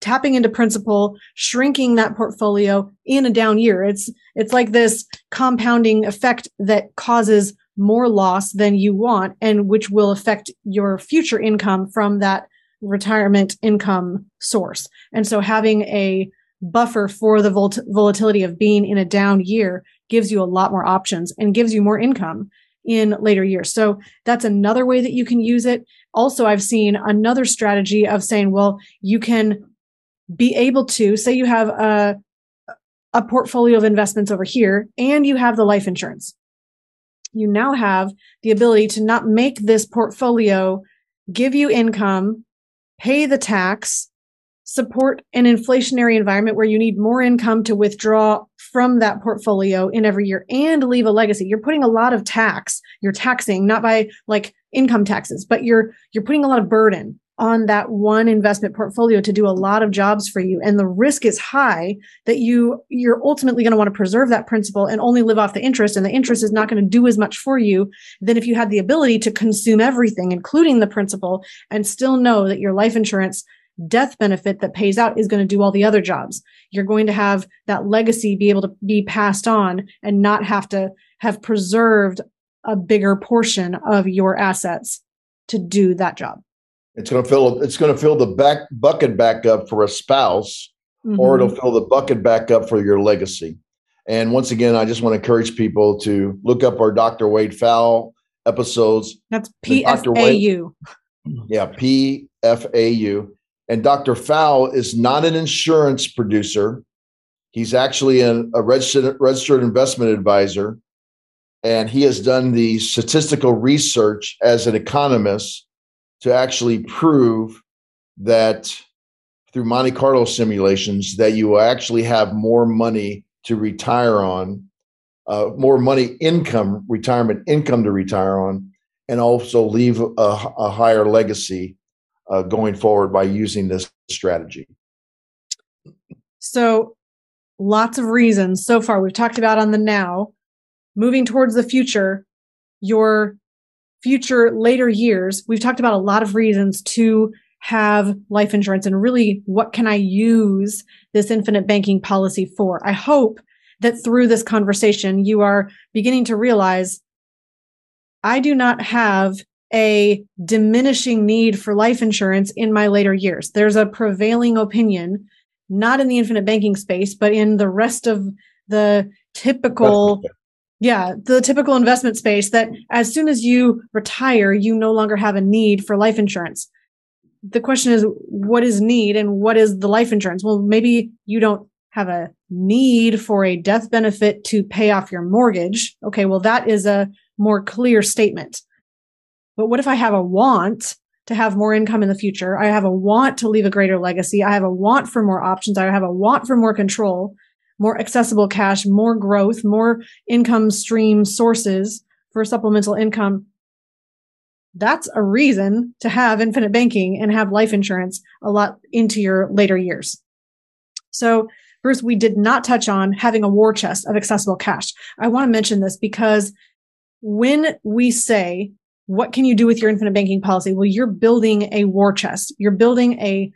tapping into principal shrinking that portfolio in a down year. It's it's like this compounding effect that causes more loss than you want and which will affect your future income from that retirement income source and so having a buffer for the vol- volatility of being in a down year gives you a lot more options and gives you more income in later years. So that's another way that you can use it. Also, I've seen another strategy of saying, well, you can be able to say you have a, a portfolio of investments over here and you have the life insurance. You now have the ability to not make this portfolio give you income, pay the tax, support an inflationary environment where you need more income to withdraw from that portfolio in every year and leave a legacy. You're putting a lot of tax. You're taxing not by like income taxes, but you're you're putting a lot of burden on that one investment portfolio to do a lot of jobs for you. And the risk is high that you you're ultimately going to want to preserve that principal and only live off the interest and the interest is not going to do as much for you than if you had the ability to consume everything including the principal and still know that your life insurance death benefit that pays out is going to do all the other jobs. You're going to have that legacy be able to be passed on and not have to have preserved a bigger portion of your assets to do that job it's going to fill. It's going to fill the back bucket back up for a spouse, mm-hmm. or it'll fill the bucket back up for your legacy. And once again, I just want to encourage people to look up our Dr. Wade Pfau episodes. That's P F A U. Yeah, P F A U. And Dr. Pfau is not an insurance producer. He's actually an, a registered, registered investment advisor. And he has done the statistical research as an economist to actually prove that through Monte Carlo simulations that you will actually have more money to retire on, uh, more money income, retirement income to retire on, and also leave a, a higher legacy uh, going forward by using this strategy. So, lots of reasons so far we've talked about on the now. Moving towards the future, your future later years, we've talked about a lot of reasons to have life insurance and really what can I use this infinite banking policy for? I hope that through this conversation, you are beginning to realize I do not have a diminishing need for life insurance in my later years. There's a prevailing opinion, not in the infinite banking space, but in the rest of the typical yeah, the typical investment space that as soon as you retire, you no longer have a need for life insurance. The question is, what is need and what is the life insurance? Well, maybe you don't have a need for a death benefit to pay off your mortgage. Okay, well, that is a more clear statement. But what if I have a want to have more income in the future? I have a want to leave a greater legacy. I have a want for more options. I have a want for more control more accessible cash, more growth, more income stream sources for supplemental income. That's a reason to have infinite banking and have life insurance a lot into your later years. So, Bruce, we did not touch on having a war chest of accessible cash. I want to mention this because when we say, what can you do with your infinite banking policy? Well, you're building a war chest. You're building a,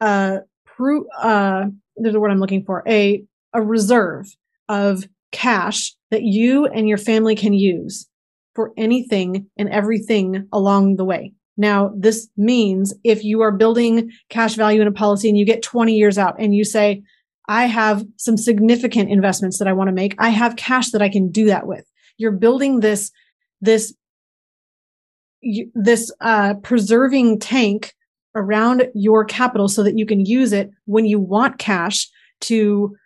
uh, pro- uh, there's a word I'm looking for, a a reserve of cash that you and your family can use for anything and everything along the way. Now, this means if you are building cash value in a policy and you get 20 years out and you say, I have some significant investments that I want to make. I have cash that I can do that with. You're building this, this, this, uh, preserving tank around your capital so that you can use it when you want cash to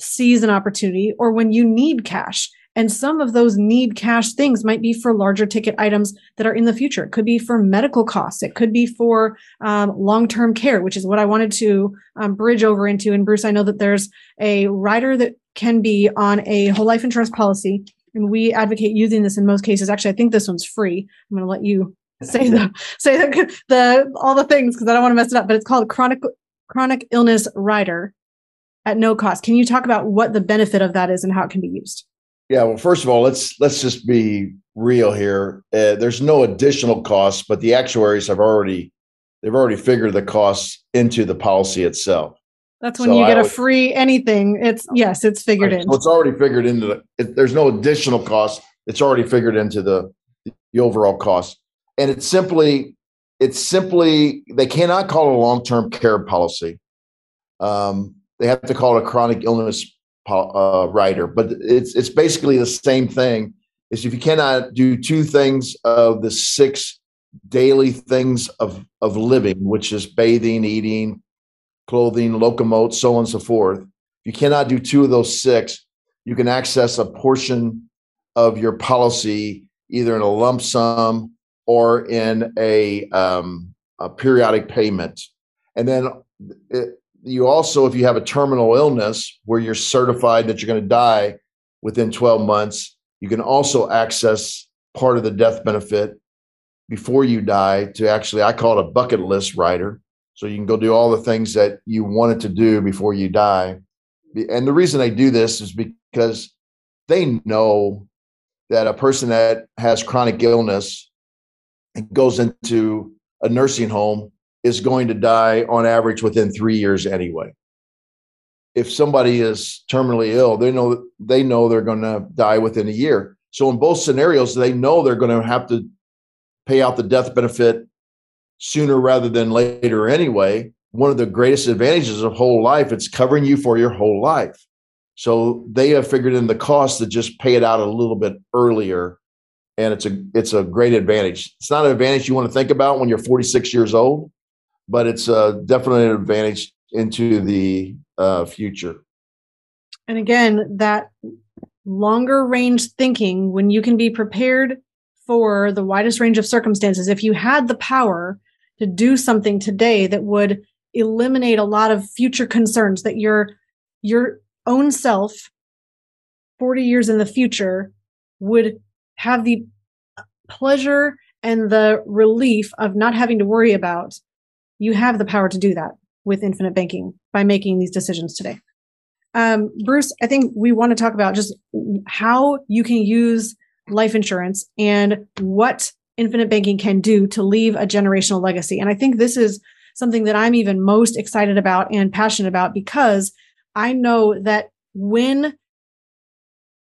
seize an opportunity or when you need cash. And some of those need cash things might be for larger ticket items that are in the future. It could be for medical costs. It could be for um, long term care, which is what I wanted to um, bridge over into. And Bruce, I know that there's a rider that can be on a whole life insurance policy. And we advocate using this in most cases. Actually, I think this one's free. I'm going to let you say the say the, the all the things because I don't want to mess it up. But it's called chronic chronic illness rider at no cost. Can you talk about what the benefit of that is and how it can be used? Yeah, well, first of all, let's let's just be real here. Uh, there's no additional costs, but the actuaries have already they've already figured the costs into the policy itself. That's when so you get a free anything. It's yes, it's figured right, in. So it's already figured into the. It, there's no additional cost. It's already figured into the the overall cost, and it's simply it's simply they cannot call it a long term care policy. Um, they have to call it a chronic illness uh, rider, but it's it's basically the same thing. Is if you cannot do two things of the six daily things of of living, which is bathing, eating, clothing, locomote, so on and so forth. If you cannot do two of those six, you can access a portion of your policy either in a lump sum or in a, um, a periodic payment. And then it, you also, if you have a terminal illness where you're certified that you're going to die within 12 months, you can also access part of the death benefit before you die to actually, I call it a bucket list rider. So you can go do all the things that you wanted to do before you die. And the reason they do this is because they know that a person that has chronic illness and goes into a nursing home is going to die on average within three years anyway. If somebody is terminally ill, they know they know they're going to die within a year. So in both scenarios, they know they're going to have to pay out the death benefit sooner rather than later anyway. One of the greatest advantages of whole life, it's covering you for your whole life. So they have figured in the cost to just pay it out a little bit earlier. And it's a it's a great advantage. It's not an advantage you want to think about when you're 46 years old, but it's uh, definitely an advantage into the uh, future. And again, that longer range thinking, when you can be prepared for the widest range of circumstances, if you had the power to do something today that would eliminate a lot of future concerns that your your own self 40 years in the future would have the pleasure and the relief of not having to worry about you have the power to do that with infinite banking by making these decisions today. Um, Bruce, I think we want to talk about just how you can use life insurance and what infinite banking can do to leave a generational legacy. And I think this is something that I'm even most excited about and passionate about because I know that when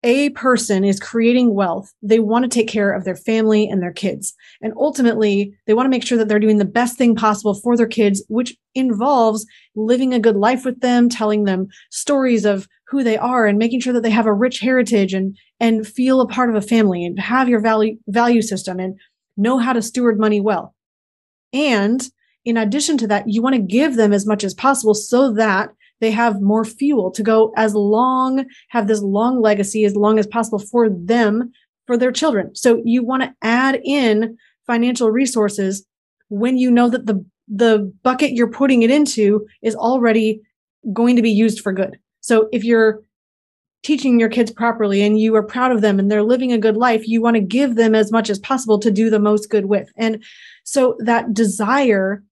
a person is creating wealth, they want to take care of their family and their kids. And ultimately, they want to make sure that they're doing the best thing possible for their kids, which involves living a good life with them, telling them stories of who they are and making sure that they have a rich heritage and and feel a part of a family and have your value value system and know how to steward money well. And in addition to that, you want to give them as much as possible so that they have more fuel to go as long, have this long legacy as long as possible for them, for their children. So you want to add in financial resources when you know that the the bucket you're putting it into is already going to be used for good. So if you're teaching your kids properly and you are proud of them and they're living a good life, you want to give them as much as possible to do the most good with. And so that desire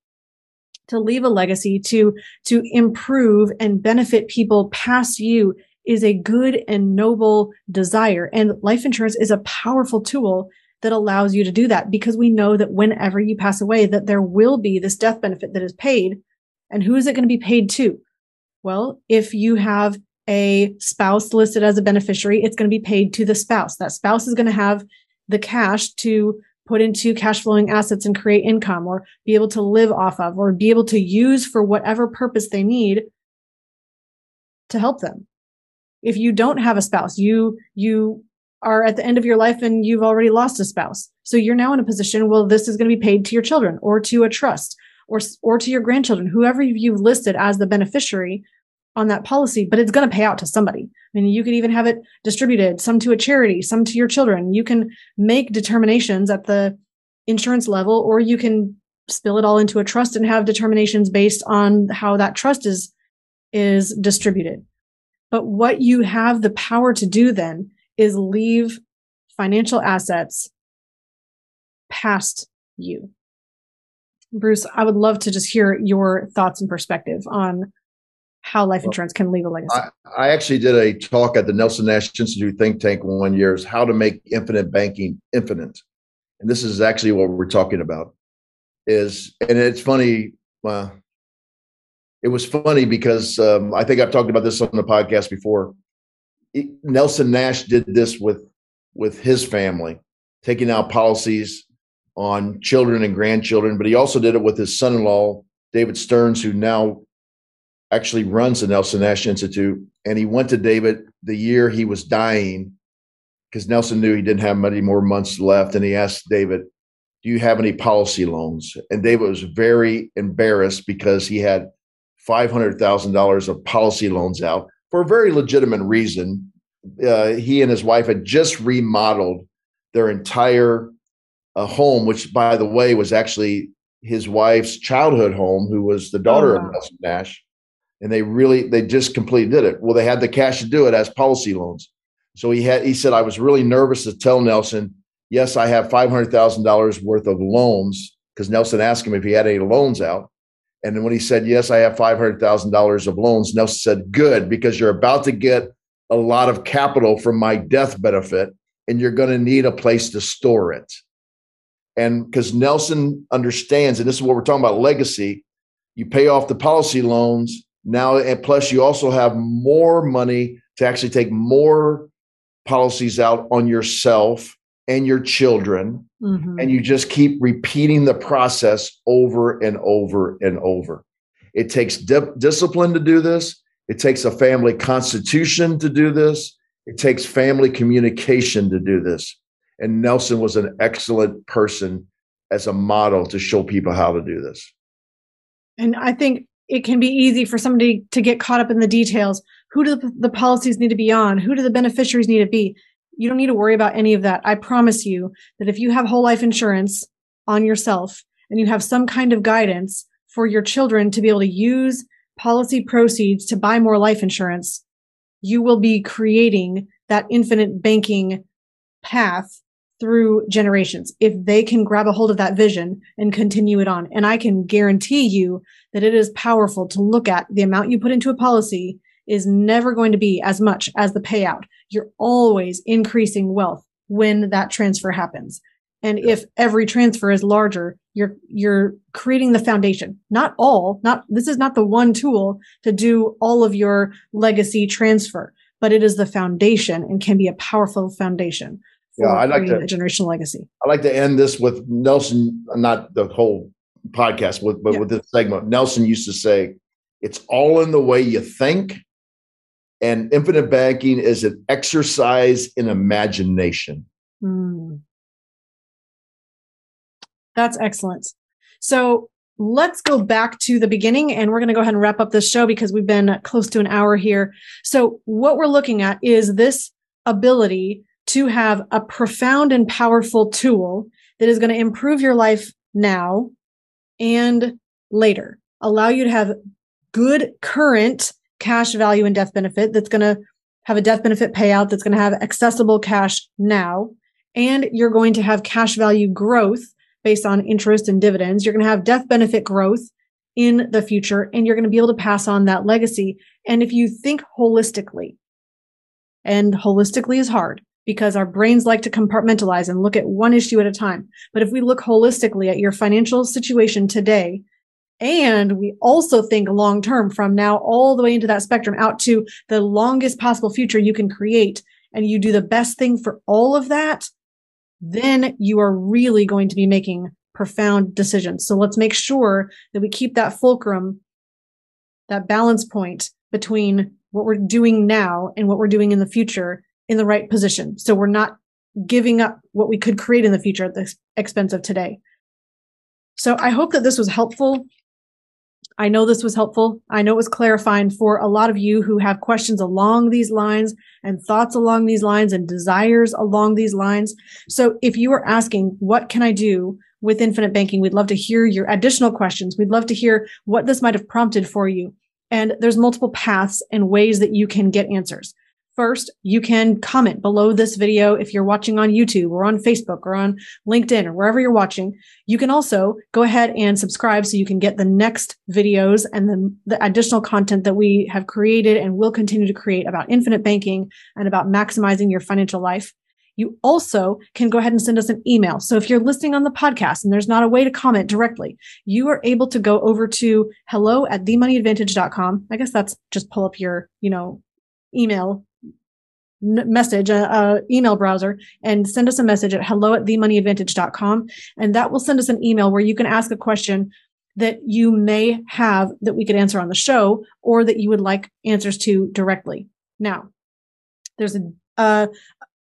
to leave a legacy, to, to improve and benefit people past you is a good and noble desire. And life insurance is a powerful tool that allows you to do that because we know that whenever you pass away, that there will be this death benefit that is paid. And who is it going to be paid to? Well, if you have a spouse listed as a beneficiary, it's going to be paid to the spouse. That spouse is going to have the cash to put into cash flowing assets and create income or be able to live off of or be able to use for whatever purpose they need to help them. If you don't have a spouse, you, you are at the end of your life and you've already lost a spouse. So you're now in a position, well, this is going to be paid to your children or to a trust or, or to your grandchildren, whoever you've listed as the beneficiary on that policy, but it's going to pay out to somebody. I mean, you could even have it distributed, some to a charity, some to your children. You can make determinations at the insurance level, or you can spill it all into a trust and have determinations based on how that trust is, is distributed. But what you have the power to do then is leave financial assets past you. Bruce, I would love to just hear your thoughts and perspective on how life insurance can leave a legacy. I, I, actually did a talk at the Nelson Nash Institute think tank one year is how to make infinite banking infinite. And this is actually what we're talking about. Is and it's funny, uh, it was funny because um, I think I've talked about this on the podcast before. It, Nelson Nash did this with with his family, taking out policies on children and grandchildren, but he also did it with his son-in-law, David Stearns, who now actually runs the Nelson Nash Institute. And he went to David the year he was dying because Nelson knew he didn't have many more months left. And he asked David, Do you have any policy loans? And David was very embarrassed because he had $500,000 of policy loans out for a very legitimate reason. Uh, he and his wife had just remodeled their entire uh, home, which, by the way, was actually his wife's childhood home, who was the daughter oh, wow. of Nelson Nash and they really they just completely did it. Well, they had the cash to do it as policy loans. So he had he said I was really nervous to tell Nelson, yes, I have five hundred thousand dollars worth of loans because Nelson asked him if he had any loans out. And then when he said, Yes, I have $500,000 of loans, Nelson said, Good, because you're about to get a lot of capital from my death benefit and you're going to need a place to store it. And because Nelson understands, and this is what we're talking about legacy, you pay off the policy loans now, and plus you also have more money to actually take more policies out on yourself and your children. Mm-hmm. And you just keep repeating the process over and over and over. It takes di- discipline to do this. It takes a family constitution to do this. It takes family communication to do this. And Nelson was an excellent person as a model to show people how to do this. And I think it can be easy for somebody to get caught up in the details. Who do the, policies need to be on? Who do the beneficiaries need to be? You don't need to worry about any of that. I promise you that if you have whole life insurance on yourself and you have some kind of guidance for your children to be able to use policy proceeds to buy more life insurance, you will be creating that infinite banking path through generations if they can grab a hold of that vision and continue it on. And I can guarantee you that it is powerful to look at the amount you put into a policy is never going to be as much as the payout. You're always increasing wealth when that transfer happens. And if every transfer is larger, you're, you're creating the foundation. Not all, not, this is not the one tool to do all of your legacy transfer, but it is the foundation and can be a powerful foundation. Yeah, I'd like to a generational legacy. I'd like to end this with Nelson, not the whole podcast, but, but yeah. with this segment. Nelson used to say, "It's all in the way you think and infinite banking is an exercise in imagination. Mm. That's excellent. So let's go back to the beginning and we're going to go ahead and wrap up this show because we've been close to an hour here. So, what we're looking at is this ability to have a profound and powerful tool that is going to improve your life now and later, allow you to have good current cash value and death benefit that's going to have a death benefit payout that's going to have accessible cash now. And you're going to have cash value growth based on interest and dividends. You're going to have death benefit growth in the future and you're going to be able to pass on that legacy. And if you think holistically, and holistically is hard because our brains like to compartmentalize and look at one issue at a time. But if we look holistically at your financial situation today, and we also think long term from now all the way into that spectrum out to the longest possible future you can create. And you do the best thing for all of that. Then you are really going to be making profound decisions. So let's make sure that we keep that fulcrum, that balance point between what we're doing now and what we're doing in the future in the right position. So we're not giving up what we could create in the future at the expense of today. So I hope that this was helpful. I know this was helpful. I know it was clarifying for a lot of you who have questions along these lines and thoughts along these lines and desires along these lines. So if you are asking, what can I do with infinite banking? We'd love to hear your additional questions. We'd love to hear what this might have prompted for you. And there's multiple paths and ways that you can get answers. First, you can comment below this video if you're watching on YouTube or on Facebook or on LinkedIn or wherever you're watching. You can also go ahead and subscribe so you can get the next videos and the additional content that we have created and will continue to create about infinite banking and about maximizing your financial life. You also can go ahead and send us an email. So if you're listening on the podcast and there's not a way to comment directly, you are able to go over to hello at themoneyadvantage.com. I guess that's just pull up your, you know, email message, a, a, email browser, and send us a message at hello at themoneyadvantage.com. And that will send us an email where you can ask a question that you may have that we could answer on the show or that you would like answers to directly. Now, there's a, a,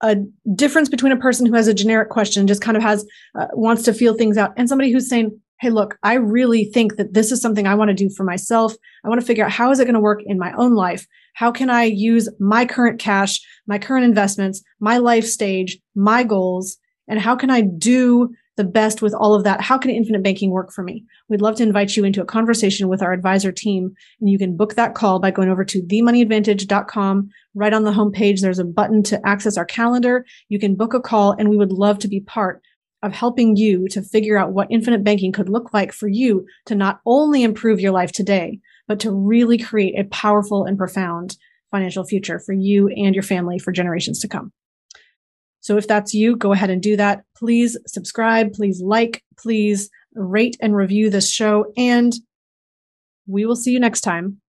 a difference between a person who has a generic question, just kind of has, uh, wants to feel things out, and somebody who's saying, hey, look, I really think that this is something I want to do for myself. I want to figure out how is it going to work in my own life? How can I use my current cash, my current investments, my life stage, my goals, and how can I do the best with all of that. How can infinite banking work for me? We'd love to invite you into a conversation with our advisor team. And you can book that call by going over to themoneyadvantage.com. Right on the homepage, there's a button to access our calendar. You can book a call and we would love to be part of helping you to figure out what infinite banking could look like for you to not only improve your life today, but to really create a powerful and profound financial future for you and your family for generations to come. So if that's you, go ahead and do that. Please subscribe, please like, please rate and review this show, and we will see you next time.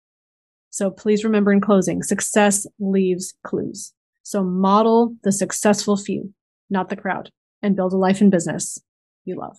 So please remember in closing, success leaves clues. So model the successful few, not the crowd, and build a life and business you love.